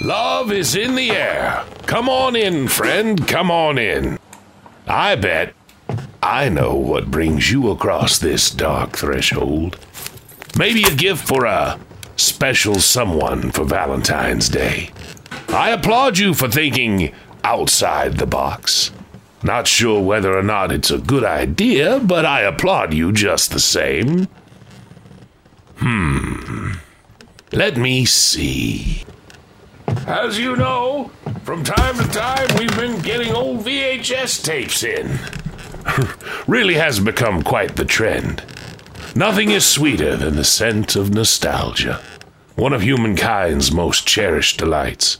Love is in the air. Come on in, friend. Come on in. I bet I know what brings you across this dark threshold. Maybe a gift for a special someone for Valentine's Day. I applaud you for thinking outside the box. Not sure whether or not it's a good idea, but I applaud you just the same. Hmm. Let me see. As you know, from time to time we've been getting old VHS tapes in. really has become quite the trend. Nothing is sweeter than the scent of nostalgia, one of humankind's most cherished delights.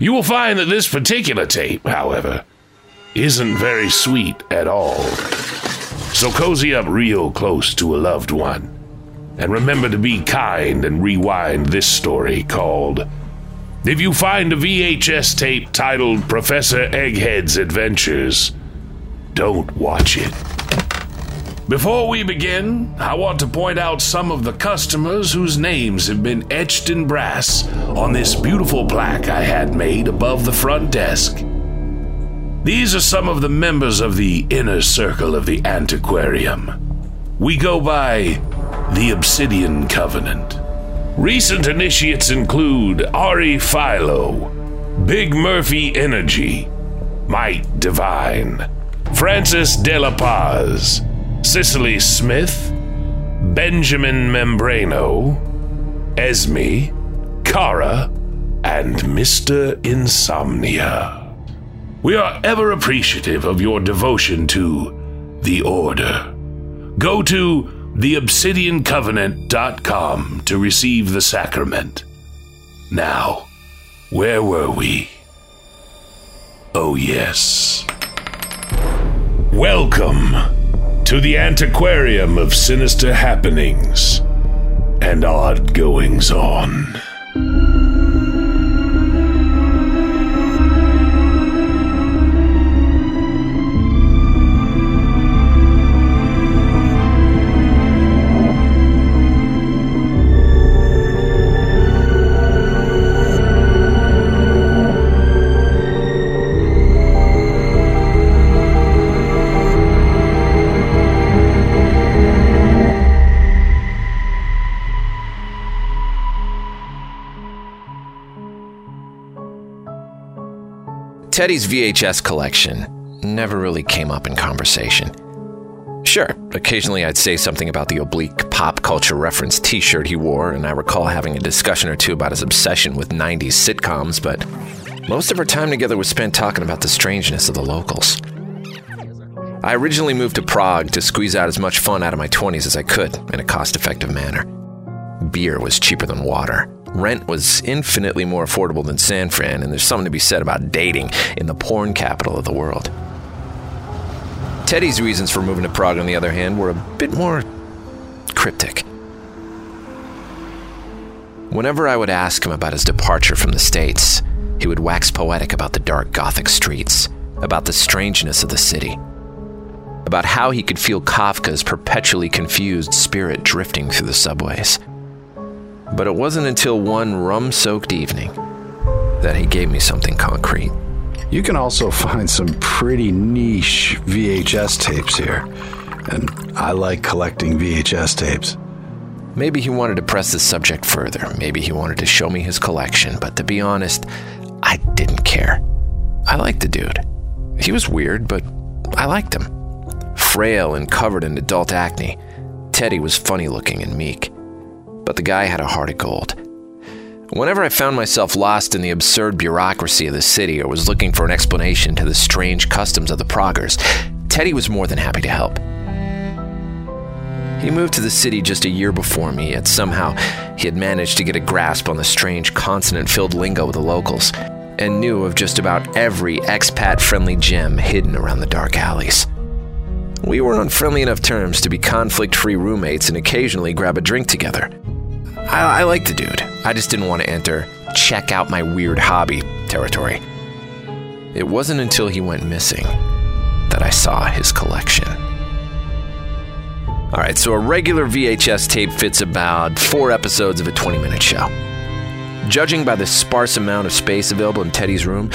You will find that this particular tape, however, isn't very sweet at all. So cozy up real close to a loved one. And remember to be kind and rewind this story called If You Find a VHS Tape Titled Professor Egghead's Adventures, Don't Watch It. Before we begin, I want to point out some of the customers whose names have been etched in brass on this beautiful plaque I had made above the front desk. These are some of the members of the inner circle of the antiquarium. We go by the Obsidian Covenant. Recent initiates include Ari Philo, Big Murphy Energy, Might Divine, Francis De La Paz, Cicely Smith, Benjamin Membrano, Esme, Kara, and Mr. Insomnia. We are ever appreciative of your devotion to the Order. Go to theobsidiancovenant.com to receive the sacrament. Now, where were we? Oh, yes. Welcome to the antiquarium of sinister happenings and odd goings on. Teddy's VHS collection never really came up in conversation. Sure, occasionally I'd say something about the oblique pop culture reference t shirt he wore, and I recall having a discussion or two about his obsession with 90s sitcoms, but most of our time together was spent talking about the strangeness of the locals. I originally moved to Prague to squeeze out as much fun out of my 20s as I could in a cost effective manner. Beer was cheaper than water. Rent was infinitely more affordable than San Fran, and there's something to be said about dating in the porn capital of the world. Teddy's reasons for moving to Prague, on the other hand, were a bit more cryptic. Whenever I would ask him about his departure from the States, he would wax poetic about the dark Gothic streets, about the strangeness of the city, about how he could feel Kafka's perpetually confused spirit drifting through the subways. But it wasn't until one rum soaked evening that he gave me something concrete. You can also find some pretty niche VHS tapes here. And I like collecting VHS tapes. Maybe he wanted to press the subject further. Maybe he wanted to show me his collection. But to be honest, I didn't care. I liked the dude. He was weird, but I liked him. Frail and covered in adult acne, Teddy was funny looking and meek. But the guy had a heart of gold. Whenever I found myself lost in the absurd bureaucracy of the city or was looking for an explanation to the strange customs of the Praguers, Teddy was more than happy to help. He moved to the city just a year before me, yet somehow he had managed to get a grasp on the strange consonant filled lingo of the locals and knew of just about every expat friendly gem hidden around the dark alleys. We were on friendly enough terms to be conflict free roommates and occasionally grab a drink together. I, I the dude, I just didn't want to enter check out my weird hobby territory. It wasn't until he went missing that I saw his collection. All right, so a regular VHS tape fits about four episodes of a 20 minute show. Judging by the sparse amount of space available in Teddy's room,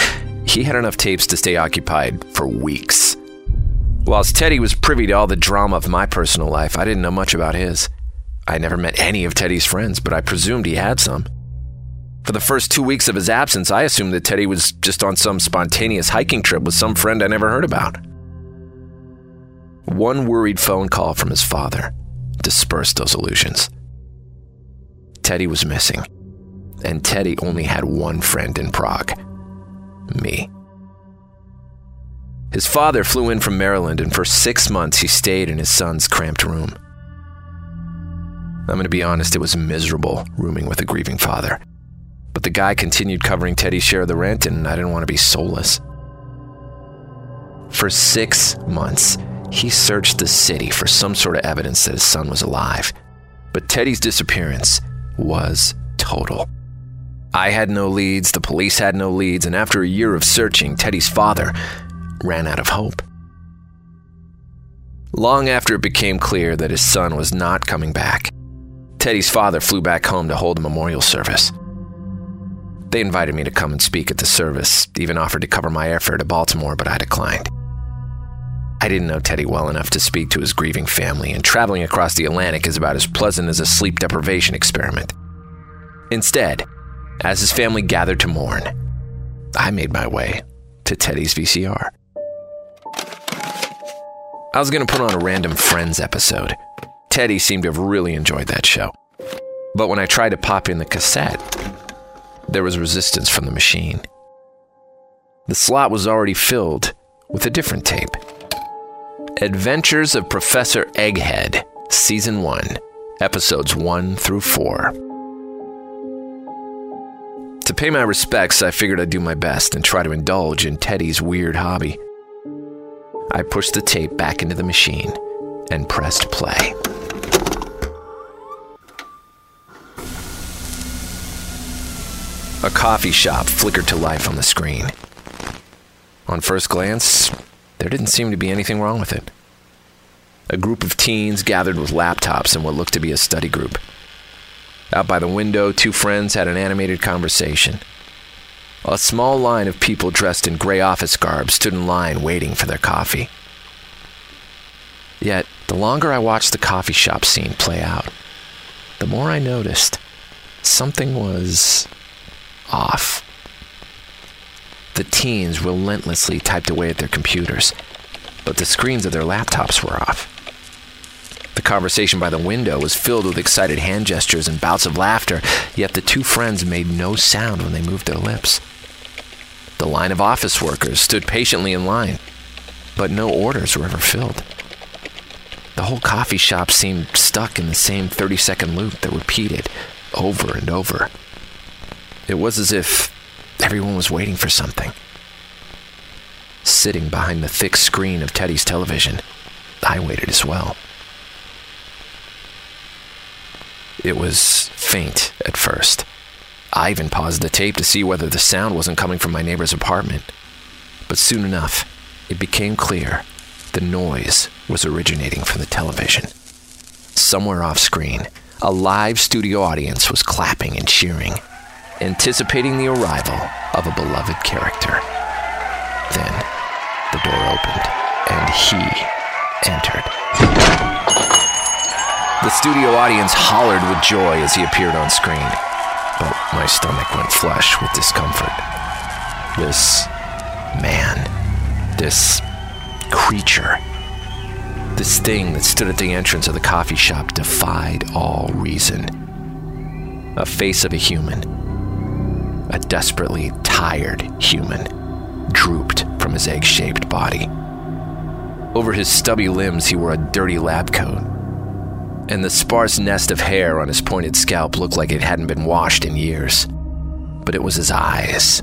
he had enough tapes to stay occupied for weeks. Whilst Teddy was privy to all the drama of my personal life, I didn't know much about his. I never met any of Teddy's friends, but I presumed he had some. For the first two weeks of his absence, I assumed that Teddy was just on some spontaneous hiking trip with some friend I never heard about. One worried phone call from his father dispersed those illusions. Teddy was missing, and Teddy only had one friend in Prague me. His father flew in from Maryland, and for six months he stayed in his son's cramped room. I'm going to be honest, it was miserable rooming with a grieving father. But the guy continued covering Teddy's share of the rent, and I didn't want to be soulless. For six months, he searched the city for some sort of evidence that his son was alive. But Teddy's disappearance was total. I had no leads, the police had no leads, and after a year of searching, Teddy's father ran out of hope. Long after it became clear that his son was not coming back, Teddy's father flew back home to hold a memorial service. They invited me to come and speak at the service, even offered to cover my airfare to Baltimore, but I declined. I didn't know Teddy well enough to speak to his grieving family, and traveling across the Atlantic is about as pleasant as a sleep deprivation experiment. Instead, as his family gathered to mourn, I made my way to Teddy's VCR. I was going to put on a random Friends episode. Teddy seemed to have really enjoyed that show. But when I tried to pop in the cassette, there was resistance from the machine. The slot was already filled with a different tape Adventures of Professor Egghead, Season 1, Episodes 1 through 4. To pay my respects, I figured I'd do my best and try to indulge in Teddy's weird hobby. I pushed the tape back into the machine and pressed play. A coffee shop flickered to life on the screen. On first glance, there didn't seem to be anything wrong with it. A group of teens gathered with laptops in what looked to be a study group. Out by the window, two friends had an animated conversation. A small line of people dressed in gray office garb stood in line waiting for their coffee. Yet, the longer I watched the coffee shop scene play out, the more I noticed something was off. The teens relentlessly typed away at their computers, but the screens of their laptops were off. The conversation by the window was filled with excited hand gestures and bouts of laughter, yet the two friends made no sound when they moved their lips. The line of office workers stood patiently in line, but no orders were ever filled. The whole coffee shop seemed stuck in the same 30 second loop that repeated over and over. It was as if everyone was waiting for something. Sitting behind the thick screen of Teddy's television, I waited as well. It was faint at first I even paused the tape to see whether the sound wasn't coming from my neighbor's apartment. But soon enough, it became clear the noise was originating from the television. Somewhere off screen, a live studio audience was clapping and cheering, anticipating the arrival of a beloved character. Then the door opened, and he entered. The studio audience hollered with joy as he appeared on screen but my stomach went flush with discomfort. This man, this creature, this thing that stood at the entrance of the coffee shop defied all reason. A face of a human, a desperately tired human, drooped from his egg shaped body. Over his stubby limbs, he wore a dirty lab coat and the sparse nest of hair on his pointed scalp looked like it hadn't been washed in years. But it was his eyes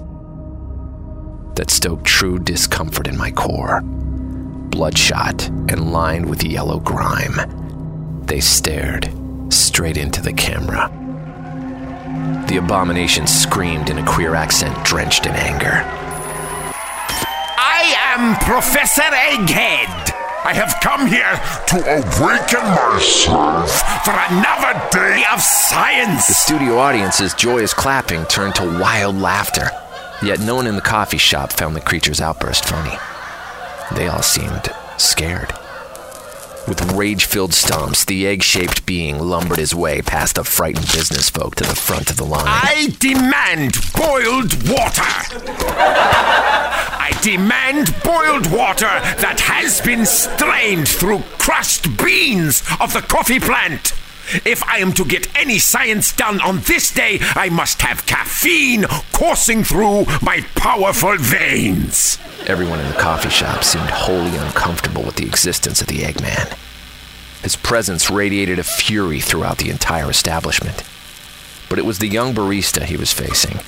that stoked true discomfort in my core. Bloodshot and lined with yellow grime, they stared straight into the camera. The abomination screamed in a queer accent drenched in anger. I am Professor Egghead I have come here to awaken myself for another day of science. The studio audience's joyous clapping turned to wild laughter. Yet no one in the coffee shop found the creature's outburst funny. They all seemed scared. With rage filled stomps, the egg shaped being lumbered his way past the frightened business folk to the front of the line. I demand boiled water. I demand boiled water that has been strained through crushed beans of the coffee plant. If I am to get any science done on this day, I must have caffeine coursing through my powerful veins. Everyone in the coffee shop seemed wholly uncomfortable with the existence of the Eggman. His presence radiated a fury throughout the entire establishment. But it was the young barista he was facing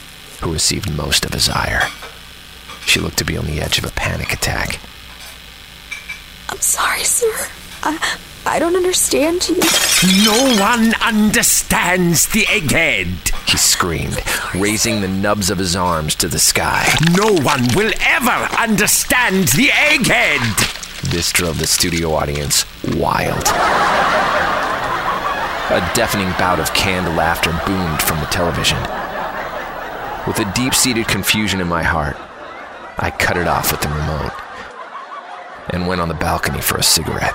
who received most of his ire. She looked to be on the edge of a panic attack. I'm sorry, sir. I, I don't understand you. No one understands the egghead. He screamed, raising the nubs of his arms to the sky. No one will ever understand the egghead. This drove the studio audience wild. A deafening bout of canned laughter boomed from the television. With a deep seated confusion in my heart, I cut it off with the remote and went on the balcony for a cigarette.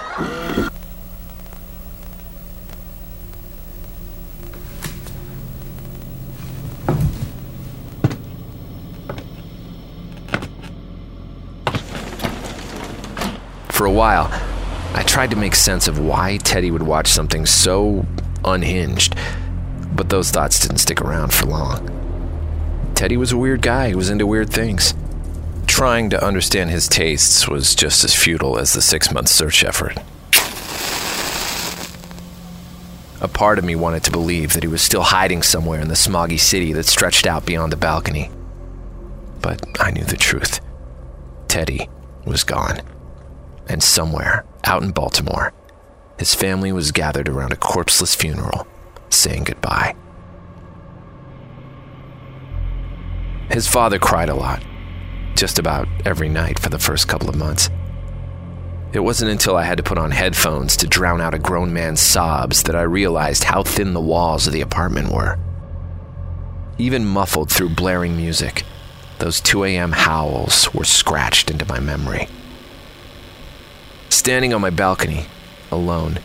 For a while, I tried to make sense of why Teddy would watch something so unhinged, but those thoughts didn't stick around for long. Teddy was a weird guy who was into weird things. Trying to understand his tastes was just as futile as the six month search effort. A part of me wanted to believe that he was still hiding somewhere in the smoggy city that stretched out beyond the balcony. But I knew the truth. Teddy was gone. And somewhere, out in Baltimore, his family was gathered around a corpseless funeral, saying goodbye. His father cried a lot, just about every night for the first couple of months. It wasn't until I had to put on headphones to drown out a grown man's sobs that I realized how thin the walls of the apartment were. Even muffled through blaring music, those 2 a.m. howls were scratched into my memory. Standing on my balcony, alone,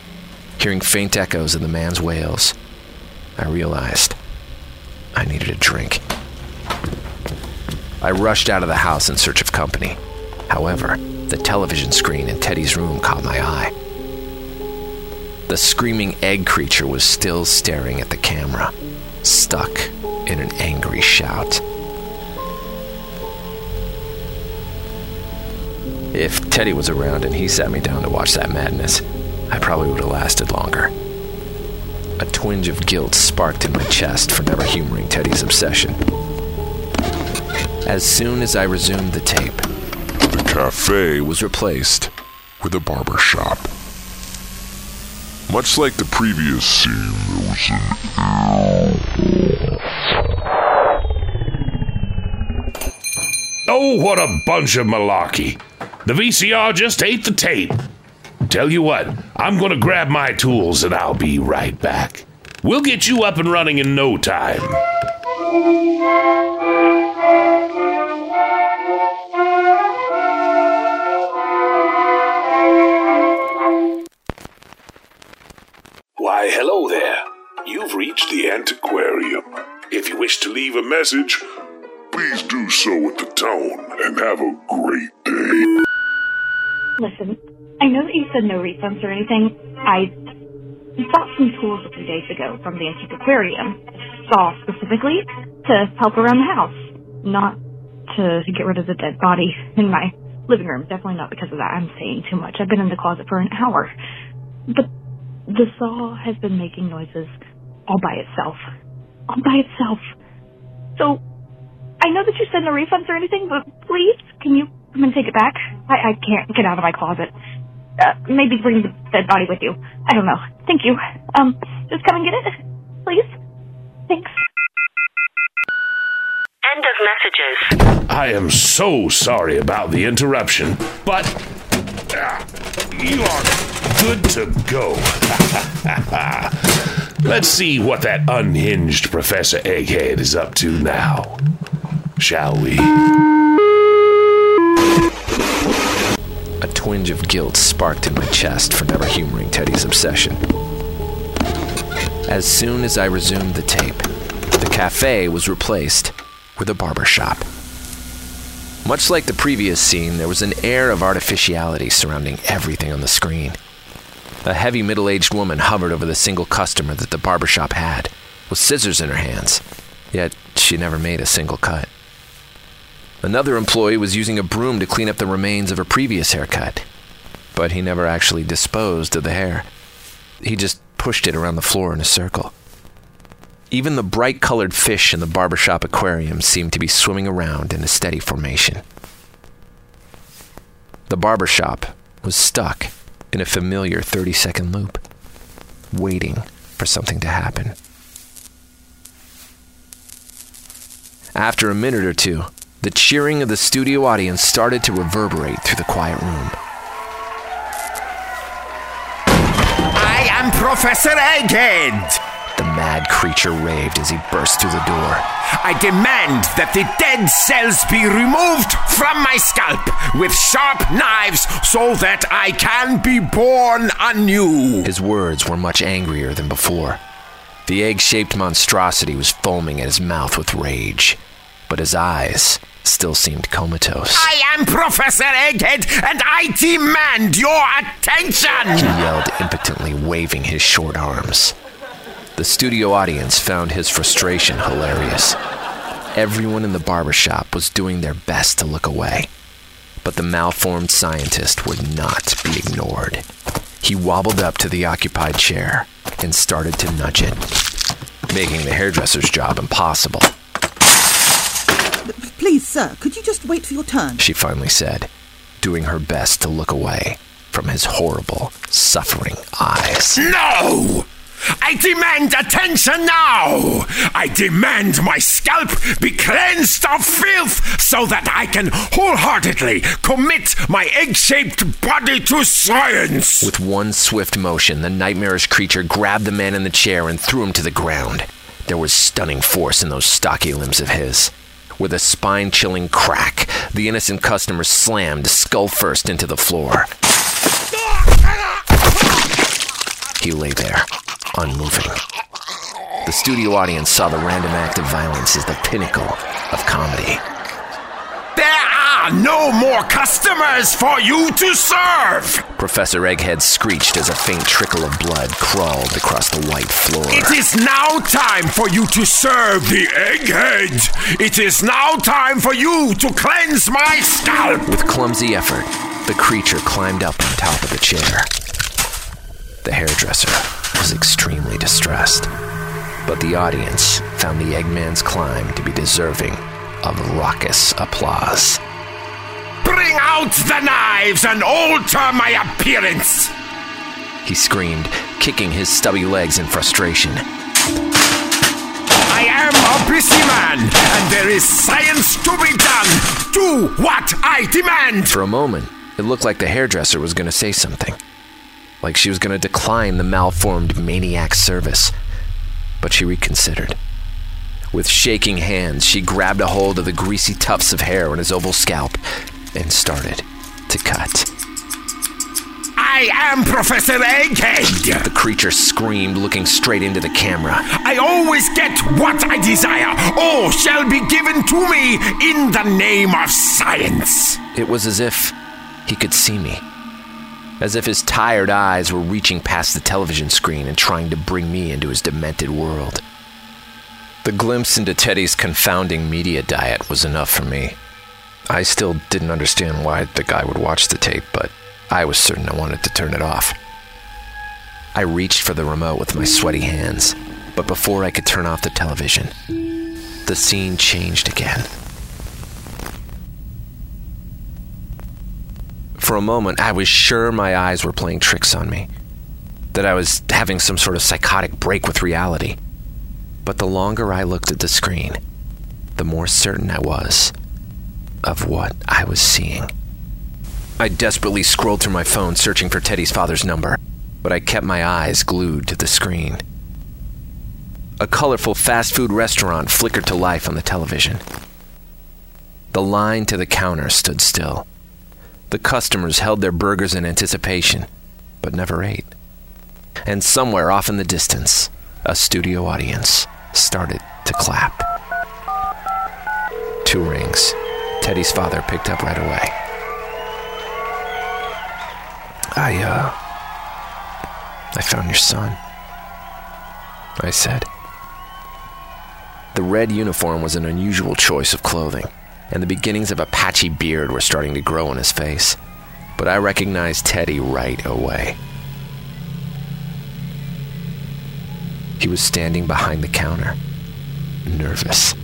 hearing faint echoes of the man's wails, I realized I needed a drink. I rushed out of the house in search of company. However, the television screen in Teddy's room caught my eye. The screaming egg creature was still staring at the camera, stuck in an angry shout. If Teddy was around and he sat me down to watch that madness, I probably would have lasted longer. A twinge of guilt sparked in my chest for never humoring Teddy's obsession. As soon as I resumed the tape, The cafe was replaced with a barber shop. Much like the previous scene, there was an Oh, what a bunch of malarkey. The VCR just ate the tape. Tell you what, I'm gonna grab my tools and I'll be right back. We'll get you up and running in no time. Why, hello there. You've reached the antiquarium. If you wish to leave a message, please do so at the tone and have a great day. Listen, I know that you said no refunds or anything. I bought some tools a few days ago from the antique aquarium. Saw specifically to help around the house, not to get rid of the dead body in my living room. Definitely not because of that. I'm saying too much. I've been in the closet for an hour. But the saw has been making noises all by itself. All by itself. So, I know that you said no refunds or anything, but please, can you come and take it back? I, I can't get out of my closet. Uh, maybe bring the dead body with you. I don't know. Thank you. Um, just come and get it, please. Thanks. End of messages. I am so sorry about the interruption, but. ah, You are good to go. Let's see what that unhinged Professor Egghead is up to now. Shall we? Twinge of guilt sparked in my chest for never humoring Teddy's obsession. As soon as I resumed the tape, the cafe was replaced with a barber shop. Much like the previous scene, there was an air of artificiality surrounding everything on the screen. A heavy middle aged woman hovered over the single customer that the barbershop had, with scissors in her hands, yet she never made a single cut. Another employee was using a broom to clean up the remains of a previous haircut, but he never actually disposed of the hair. He just pushed it around the floor in a circle. Even the bright colored fish in the barbershop aquarium seemed to be swimming around in a steady formation. The barbershop was stuck in a familiar 30 second loop, waiting for something to happen. After a minute or two, the cheering of the studio audience started to reverberate through the quiet room. I am Professor Egghead! The mad creature raved as he burst through the door. I demand that the dead cells be removed from my scalp with sharp knives so that I can be born anew. His words were much angrier than before. The egg shaped monstrosity was foaming at his mouth with rage, but his eyes still seemed comatose. I am Professor Egghead and I demand your attention! He yelled impotently, waving his short arms. The studio audience found his frustration hilarious. Everyone in the barbershop was doing their best to look away, but the malformed scientist would not be ignored. He wobbled up to the occupied chair and started to nudge it, making the hairdresser's job impossible. Please, sir, could you just wait for your turn? She finally said, doing her best to look away from his horrible, suffering eyes. No! I demand attention now! I demand my scalp be cleansed of filth so that I can wholeheartedly commit my egg shaped body to science! With one swift motion, the nightmarish creature grabbed the man in the chair and threw him to the ground. There was stunning force in those stocky limbs of his. With a spine chilling crack, the innocent customer slammed skull first into the floor. He lay there, unmoving. The studio audience saw the random act of violence as the pinnacle of comedy. There are no more customers for you to serve! Professor Egghead screeched as a faint trickle of blood crawled across the white floor. It is now time for you to serve the egghead! It is now time for you to cleanse my scalp! With clumsy effort, the creature climbed up on top of the chair. The hairdresser was extremely distressed, but the audience found the Eggman's climb to be deserving of raucous applause. Bring out the knives and alter my appearance! He screamed, kicking his stubby legs in frustration. I am a busy man, and there is science to be done! Do what I demand! For a moment, it looked like the hairdresser was going to say something. Like she was going to decline the malformed maniac service. But she reconsidered. With shaking hands, she grabbed a hold of the greasy tufts of hair on his oval scalp and started to cut. I am Professor Egghead! The creature screamed, looking straight into the camera. I always get what I desire. All shall be given to me in the name of science. It was as if he could see me. As if his tired eyes were reaching past the television screen and trying to bring me into his demented world. The glimpse into Teddy's confounding media diet was enough for me. I still didn't understand why the guy would watch the tape, but I was certain I wanted to turn it off. I reached for the remote with my sweaty hands, but before I could turn off the television, the scene changed again. For a moment, I was sure my eyes were playing tricks on me, that I was having some sort of psychotic break with reality. But the longer I looked at the screen, the more certain I was of what I was seeing. I desperately scrolled through my phone searching for Teddy's father's number, but I kept my eyes glued to the screen. A colorful fast food restaurant flickered to life on the television. The line to the counter stood still. The customers held their burgers in anticipation, but never ate. And somewhere off in the distance, a studio audience started to clap. Two rings. Teddy's father picked up right away. I, uh. I found your son. I said. The red uniform was an unusual choice of clothing, and the beginnings of a patchy beard were starting to grow on his face. But I recognized Teddy right away. He was standing behind the counter, nervous,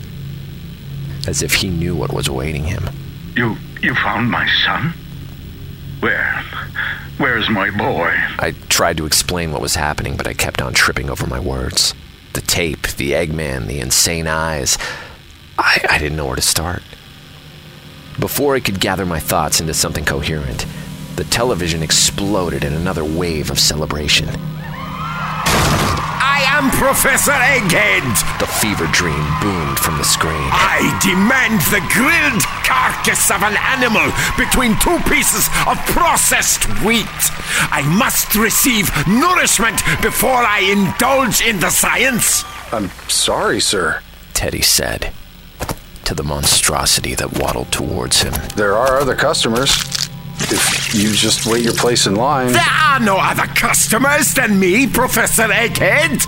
as if he knew what was awaiting him. You you found my son? Where? Where's my boy? I tried to explain what was happening, but I kept on tripping over my words. The tape, the Eggman, the insane eyes. I, I didn't know where to start. Before I could gather my thoughts into something coherent, the television exploded in another wave of celebration. I am Professor Egghead. The fever dream boomed from the screen. I demand the grilled carcass of an animal between two pieces of processed wheat. I must receive nourishment before I indulge in the science. I'm sorry, sir. Teddy said to the monstrosity that waddled towards him. There are other customers. If you just wait your place in line. There are no other customers than me, Professor Egghead.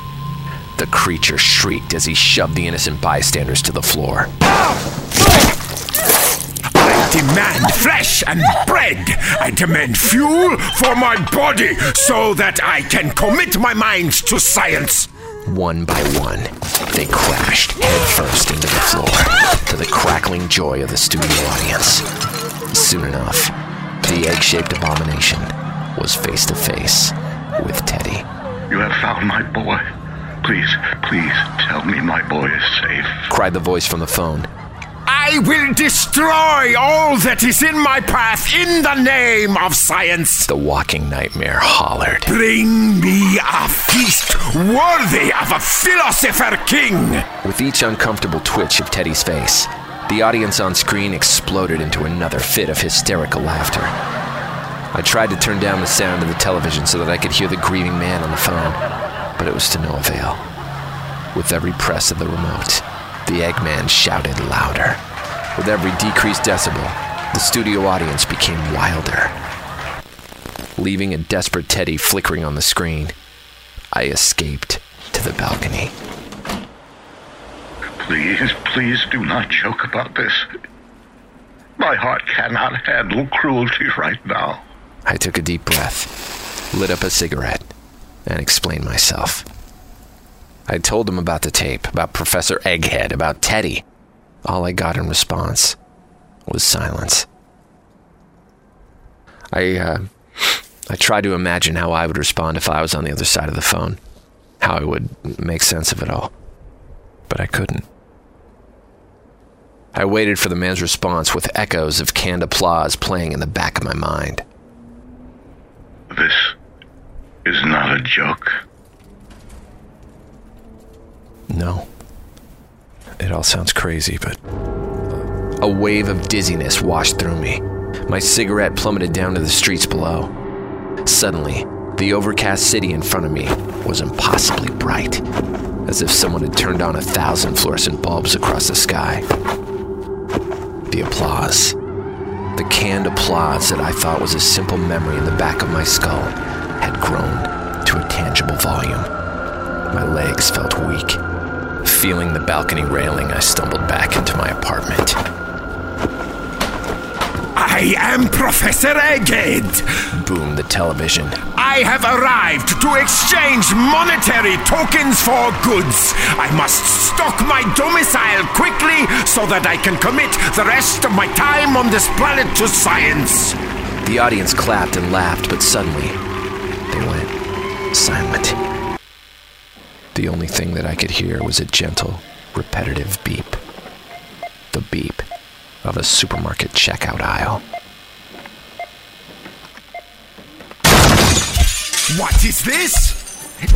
The creature shrieked as he shoved the innocent bystanders to the floor. I demand flesh and bread. I demand fuel for my body so that I can commit my mind to science. One by one, they crashed headfirst into the floor to the crackling joy of the studio audience. Soon enough, the egg shaped abomination was face to face with Teddy. You have found my boy. Please, please tell me my boy is safe. Cried the voice from the phone. I will destroy all that is in my path in the name of science. The walking nightmare hollered. Bring me a feast worthy of a philosopher king. With each uncomfortable twitch of Teddy's face, the audience on screen exploded into another fit of hysterical laughter. I tried to turn down the sound of the television so that I could hear the grieving man on the phone, but it was to no avail. With every press of the remote, the Eggman shouted louder. With every decreased decibel, the studio audience became wilder. Leaving a desperate Teddy flickering on the screen, I escaped to the balcony. Please, please do not joke about this. My heart cannot handle cruelty right now. I took a deep breath, lit up a cigarette, and explain myself. I told him about the tape, about Professor Egghead, about Teddy. All I got in response was silence. I, uh, I tried to imagine how I would respond if I was on the other side of the phone, how I would make sense of it all. But I couldn't. I waited for the man's response with echoes of canned applause playing in the back of my mind. This is not a joke. No. It all sounds crazy, but. A wave of dizziness washed through me. My cigarette plummeted down to the streets below. Suddenly, the overcast city in front of me was impossibly bright, as if someone had turned on a thousand fluorescent bulbs across the sky. The applause. The canned applause that I thought was a simple memory in the back of my skull had grown to a tangible volume. My legs felt weak. Feeling the balcony railing, I stumbled back into my apartment. I am Professor Egghead. Boomed the television. I have arrived to exchange monetary tokens for goods. I must stock my domicile quickly so that I can commit the rest of my time on this planet to science. The audience clapped and laughed, but suddenly they went silent. The only thing that I could hear was a gentle, repetitive beep. The beep of a supermarket checkout aisle. What is this?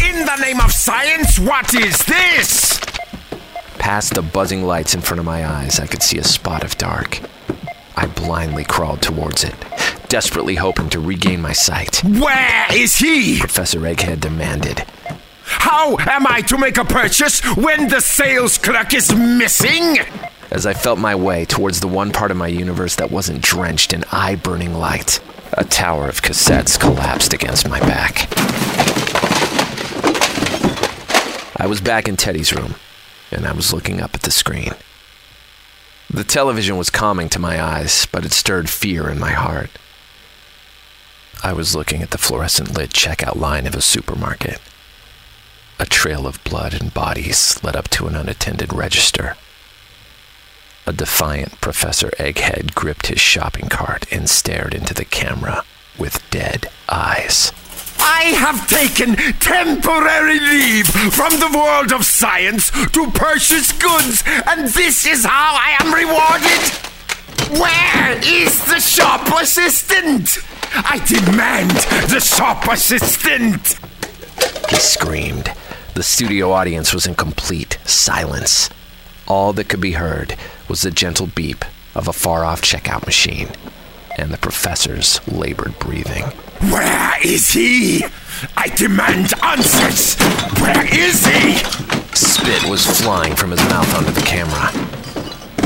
In the name of science, what is this? Past the buzzing lights in front of my eyes, I could see a spot of dark. I blindly crawled towards it desperately hoping to regain my sight. Where is he? Professor Egghead demanded. How am I to make a purchase when the sales clerk is missing? As I felt my way towards the one part of my universe that wasn't drenched in eye burning light, a tower of cassettes collapsed against my back. I was back in Teddy's room, and I was looking up at the screen. The television was calming to my eyes, but it stirred fear in my heart. I was looking at the fluorescent lit checkout line of a supermarket. A trail of blood and bodies led up to an unattended register. A defiant Professor Egghead gripped his shopping cart and stared into the camera with dead eyes. I have taken temporary leave from the world of science to purchase goods, and this is how I am rewarded. Where is the shop assistant? I demand the shop assistant. He screamed. The studio audience was in complete silence. All that could be heard was the gentle beep of a far off checkout machine and the professor's labored breathing. Where is he? I demand answers. Where is he? Spit was flying from his mouth onto the camera.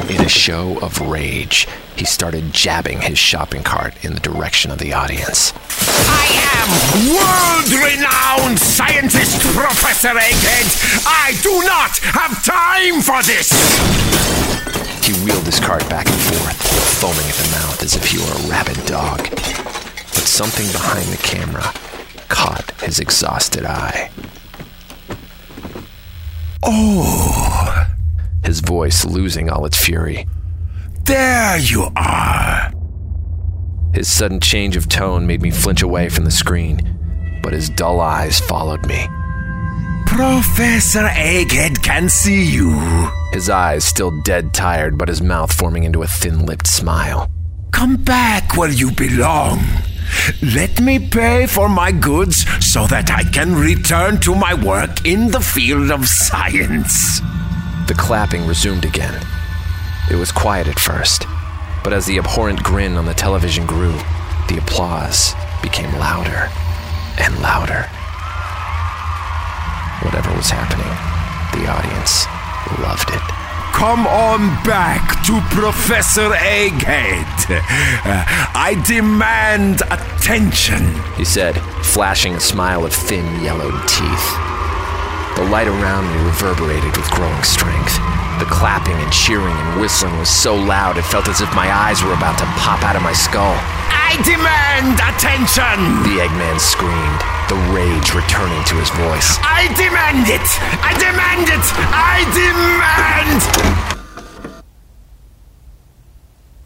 In a show of rage, he started jabbing his shopping cart in the direction of the audience. I am world renowned scientist Professor Egghead. I do not have time for this. He wheeled his cart back and forth, foaming at the mouth as if he were a rabid dog. But something behind the camera caught his exhausted eye. Oh, His voice losing all its fury. there you are. His sudden change of tone made me flinch away from the screen, but his dull eyes followed me. Professor Egghead can see you. His eyes still dead tired, but his mouth forming into a thin lipped smile. Come back where you belong. Let me pay for my goods so that I can return to my work in the field of science. The clapping resumed again. It was quiet at first, but as the abhorrent grin on the television grew, the applause became louder and louder. Whatever was happening, the audience loved it. Come on back to Professor Egghead. Uh, I demand attention. He said, flashing a smile of thin, yellowed teeth. The light around me reverberated with growing strength. The clapping and cheering and whistling was so loud it felt as if my eyes were about to pop out of my skull. I demand attention. The Eggman screamed, the rage returning to his voice. I demand it. I demand it. I demand.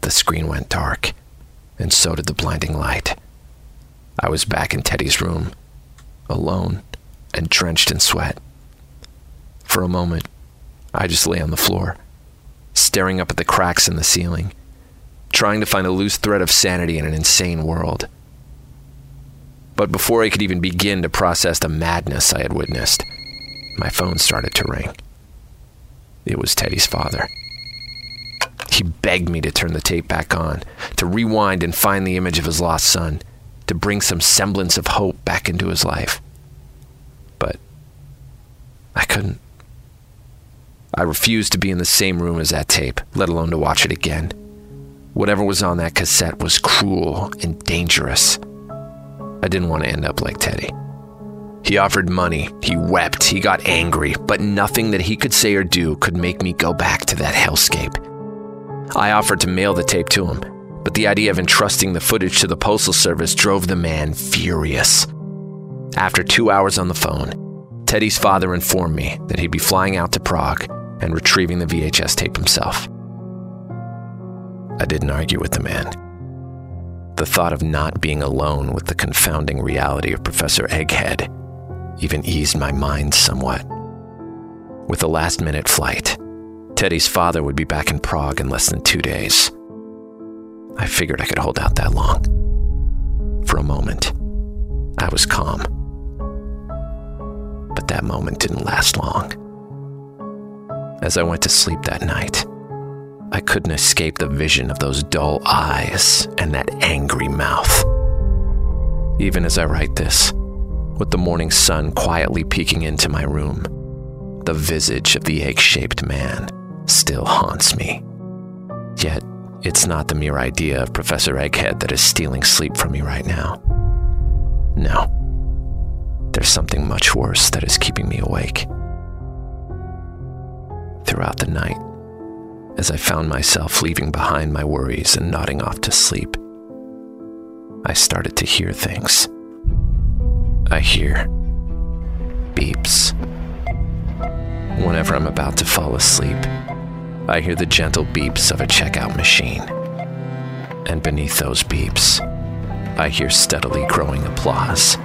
The screen went dark, and so did the blinding light. I was back in Teddy's room, alone and drenched in sweat. For a moment, I just lay on the floor, staring up at the cracks in the ceiling, trying to find a loose thread of sanity in an insane world. But before I could even begin to process the madness I had witnessed, my phone started to ring. It was Teddy's father. He begged me to turn the tape back on, to rewind and find the image of his lost son, to bring some semblance of hope back into his life. But I couldn't. I refused to be in the same room as that tape, let alone to watch it again. Whatever was on that cassette was cruel and dangerous. I didn't want to end up like Teddy. He offered money, he wept, he got angry, but nothing that he could say or do could make me go back to that hellscape. I offered to mail the tape to him, but the idea of entrusting the footage to the Postal Service drove the man furious. After two hours on the phone, Teddy's father informed me that he'd be flying out to Prague and retrieving the VHS tape himself. I didn't argue with the man. The thought of not being alone with the confounding reality of Professor Egghead even eased my mind somewhat. With a last minute flight, Teddy's father would be back in Prague in less than two days. I figured I could hold out that long. For a moment, I was calm. But that moment didn't last long. As I went to sleep that night, I couldn't escape the vision of those dull eyes and that angry mouth. Even as I write this, with the morning sun quietly peeking into my room, the visage of the egg shaped man still haunts me. Yet, it's not the mere idea of Professor Egghead that is stealing sleep from me right now. No. There's something much worse that is keeping me awake. Throughout the night, as I found myself leaving behind my worries and nodding off to sleep, I started to hear things. I hear beeps. Whenever I'm about to fall asleep, I hear the gentle beeps of a checkout machine. And beneath those beeps, I hear steadily growing applause.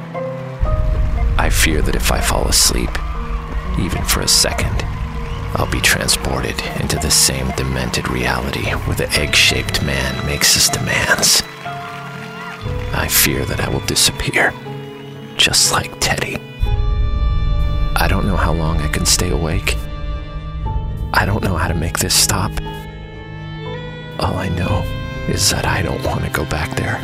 I fear that if I fall asleep, even for a second, I'll be transported into the same demented reality where the egg shaped man makes his demands. I fear that I will disappear, just like Teddy. I don't know how long I can stay awake. I don't know how to make this stop. All I know is that I don't want to go back there.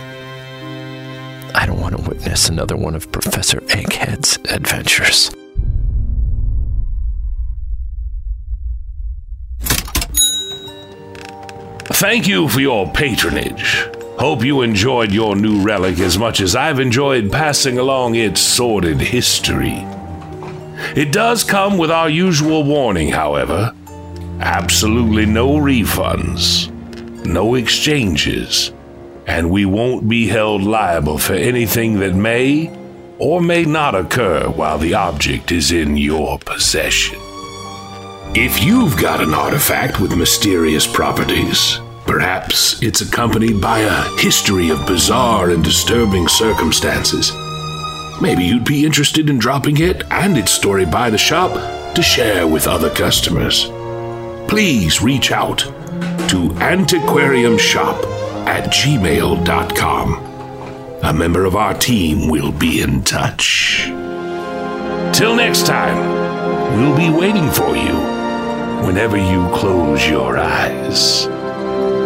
I don't want to witness another one of Professor Egghead's adventures. Thank you for your patronage. Hope you enjoyed your new relic as much as I've enjoyed passing along its sordid history. It does come with our usual warning, however absolutely no refunds, no exchanges, and we won't be held liable for anything that may or may not occur while the object is in your possession. If you've got an artifact with mysterious properties, perhaps it's accompanied by a history of bizarre and disturbing circumstances. Maybe you'd be interested in dropping it and its story by the shop to share with other customers. Please reach out to antiquariumshop at gmail.com. A member of our team will be in touch. Till next time, we'll be waiting for you whenever you close your eyes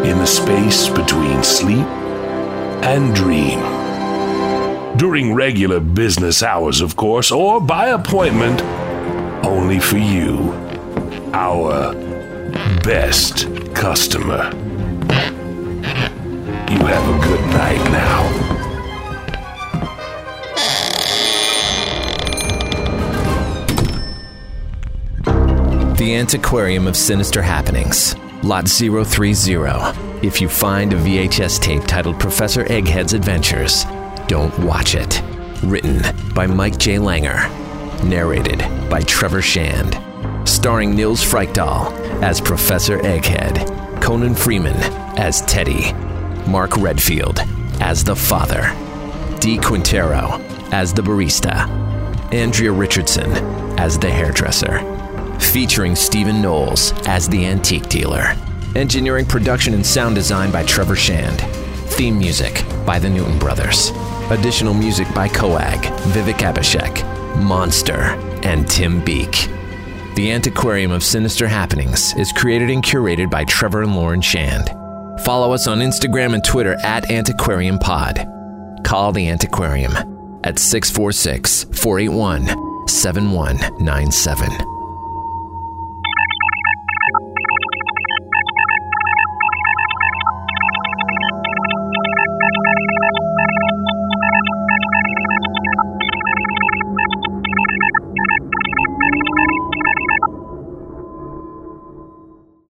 in the space between sleep and dream. During regular business hours, of course, or by appointment, only for you, our best customer. You have a good night now. The Antiquarium of Sinister Happenings, Lot 030. If you find a VHS tape titled Professor Egghead's Adventures, don't watch it. Written by Mike J. Langer. Narrated by Trevor Shand. Starring Nils Frykdahl as Professor Egghead, Conan Freeman as Teddy, Mark Redfield as the father, Dee Quintero as the barista, Andrea Richardson as the hairdresser, featuring Stephen Knowles as the antique dealer. Engineering, production, and sound design by Trevor Shand. Theme music by the Newton Brothers. Additional music by Coag, Vivek Abhishek, Monster, and Tim Beek. The Antiquarium of Sinister Happenings is created and curated by Trevor and Lauren Shand. Follow us on Instagram and Twitter at Antiquarium Pod. Call the Antiquarium at 646 481 7197.